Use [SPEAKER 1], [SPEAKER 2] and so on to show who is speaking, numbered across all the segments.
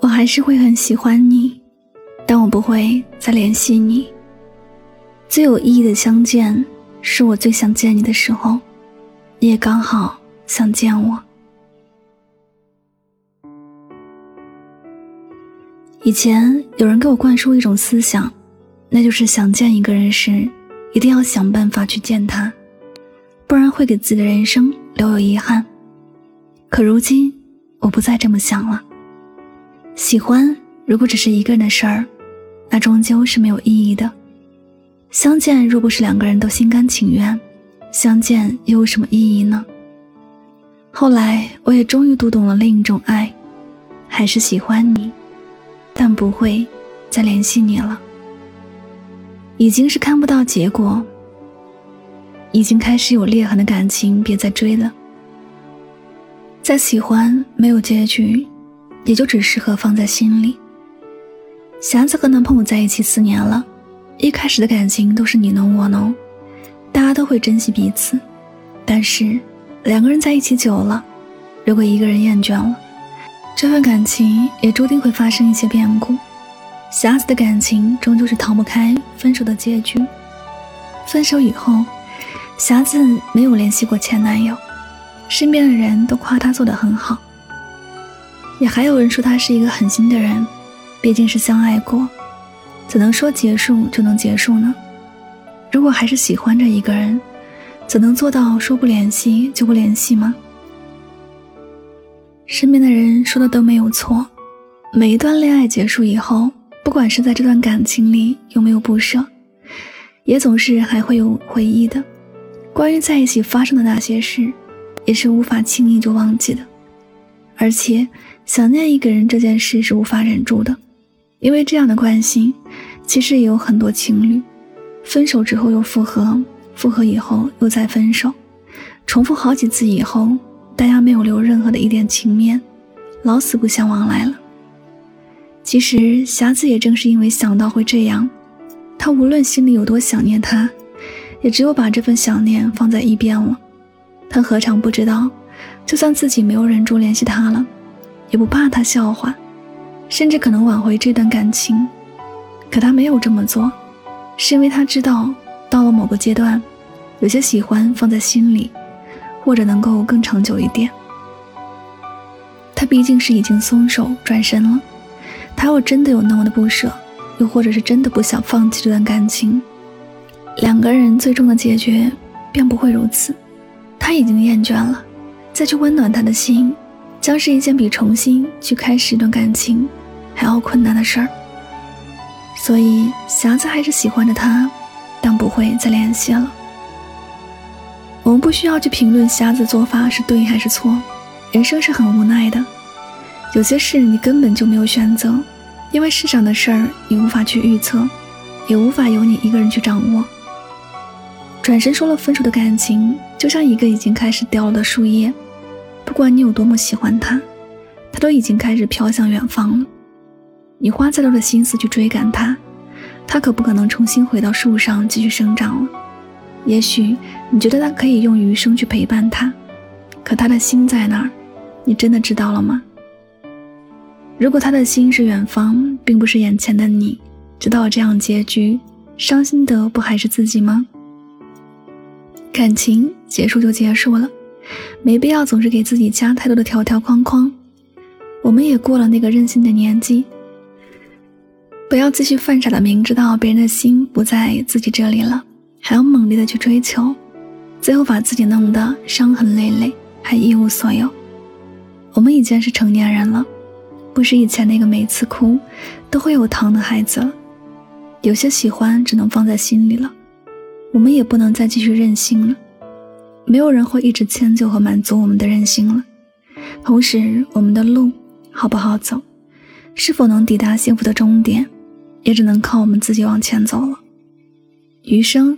[SPEAKER 1] 我还是会很喜欢你，但我不会再联系你。最有意义的相见，是我最想见你的时候，你也刚好想见我。以前有人给我灌输一种思想，那就是想见一个人时，一定要想办法去见他，不然会给自己的人生留有遗憾。可如今，我不再这么想了。喜欢如果只是一个人的事儿，那终究是没有意义的。相见若不是两个人都心甘情愿，相见又有什么意义呢？后来，我也终于读懂了另一种爱，还是喜欢你。但不会再联系你了，已经是看不到结果，已经开始有裂痕的感情，别再追了。再喜欢没有结局，也就只适合放在心里。霞子和男朋友在一起四年了，一开始的感情都是你侬我侬，大家都会珍惜彼此。但是两个人在一起久了，如果一个人厌倦了。这份感情也注定会发生一些变故，霞子的感情终究是逃不开分手的结局。分手以后，霞子没有联系过前男友，身边的人都夸她做得很好，也还有人说她是一个狠心的人。毕竟是相爱过，怎能说结束就能结束呢？如果还是喜欢着一个人，怎能做到说不联系就不联系吗？身边的人说的都没有错，每一段恋爱结束以后，不管是在这段感情里有没有不舍，也总是还会有回忆的。关于在一起发生的那些事，也是无法轻易就忘记的。而且，想念一个人这件事是无法忍住的，因为这样的关系，其实也有很多情侣，分手之后又复合，复合以后又再分手，重复好几次以后。大家没有留任何的一点情面，老死不相往来了。其实霞子也正是因为想到会这样，她无论心里有多想念他，也只有把这份想念放在一边了。他何尝不知道，就算自己没有忍住联系他了，也不怕他笑话，甚至可能挽回这段感情。可他没有这么做，是因为他知道，到了某个阶段，有些喜欢放在心里。或者能够更长久一点。他毕竟是已经松手转身了，他若真的有那么的不舍，又或者是真的不想放弃这段感情，两个人最终的结局便不会如此。他已经厌倦了，再去温暖他的心，将是一件比重新去开始一段感情还要困难的事儿。所以霞子还是喜欢着他，但不会再联系了。我们不需要去评论瞎子做法是对还是错，人生是很无奈的，有些事你根本就没有选择，因为世上的事儿你无法去预测，也无法由你一个人去掌握。转身说了分手的感情，就像一个已经开始掉了的树叶，不管你有多么喜欢它，它都已经开始飘向远方了。你花再多的心思去追赶它，它可不可能重新回到树上继续生长了。也许你觉得他可以用余生去陪伴他，可他的心在哪儿？你真的知道了吗？如果他的心是远方，并不是眼前的你，知道这样结局，伤心的不还是自己吗？感情结束就结束了，没必要总是给自己加太多的条条框框。我们也过了那个任性的年纪，不要继续犯傻的，明知道别人的心不在自己这里了。还要猛烈的去追求，最后把自己弄得伤痕累累，还一无所有。我们已经是成年人了，不是以前那个每次哭都会有糖的孩子了。有些喜欢只能放在心里了，我们也不能再继续任性了。没有人会一直迁就和满足我们的任性了。同时，我们的路好不好走，是否能抵达幸福的终点，也只能靠我们自己往前走了。余生。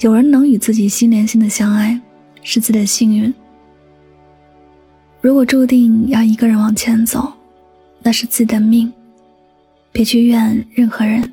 [SPEAKER 1] 有人能与自己心连心的相爱，是自己的幸运。如果注定要一个人往前走，那是自己的命，别去怨任何人。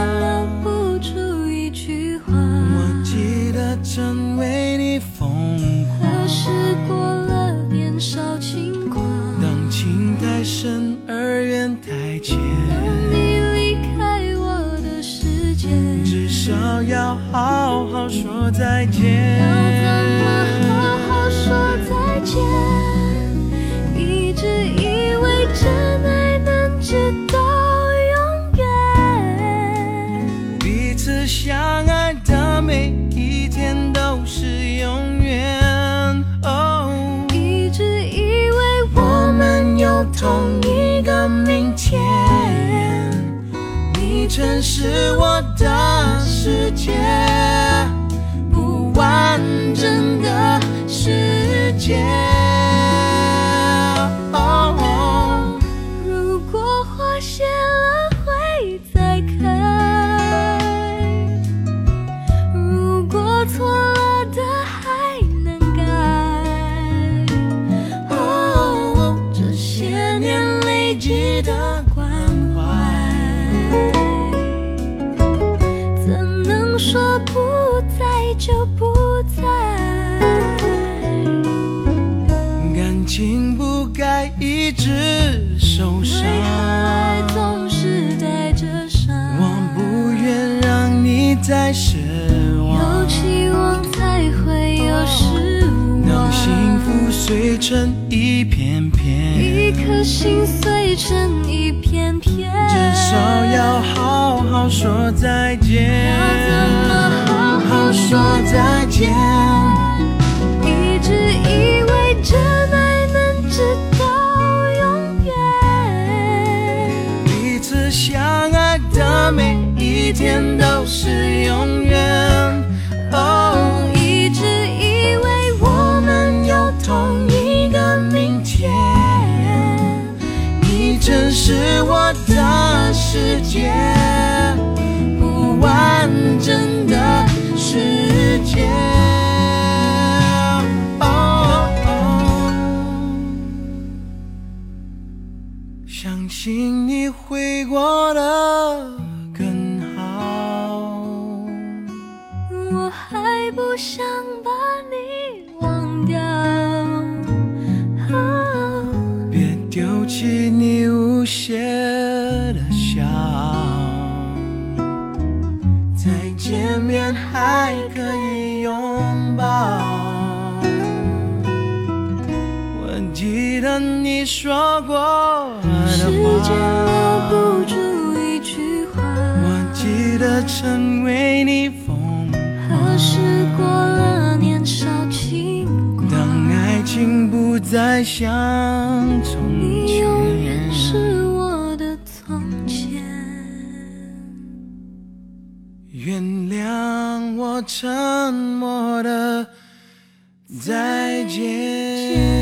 [SPEAKER 2] 少要好好说再见。要怎么好好说再见？一直以为真爱能直到永远。彼此相爱的每一天都是永远。哦，一直以为我们有。同一个明天，你曾是我的时间。情不该一直受伤。爱总是带着伤，我不愿让你再失望。有期望才会有失望。当幸福碎成一片片，一颗心碎成一片片，至少要好好说再见。要怎么好好说？再见，每一天都是永远。哦，一直以为我们有同一个明天，你曾是我的世界，不完整的世界。哦。相信你会过的想把你忘掉。别丢弃你无邪的笑，再见面还可以拥抱。我记得你说过的话，我记得曾为你再像从前，你永远是我的从前。原谅我沉默的再见。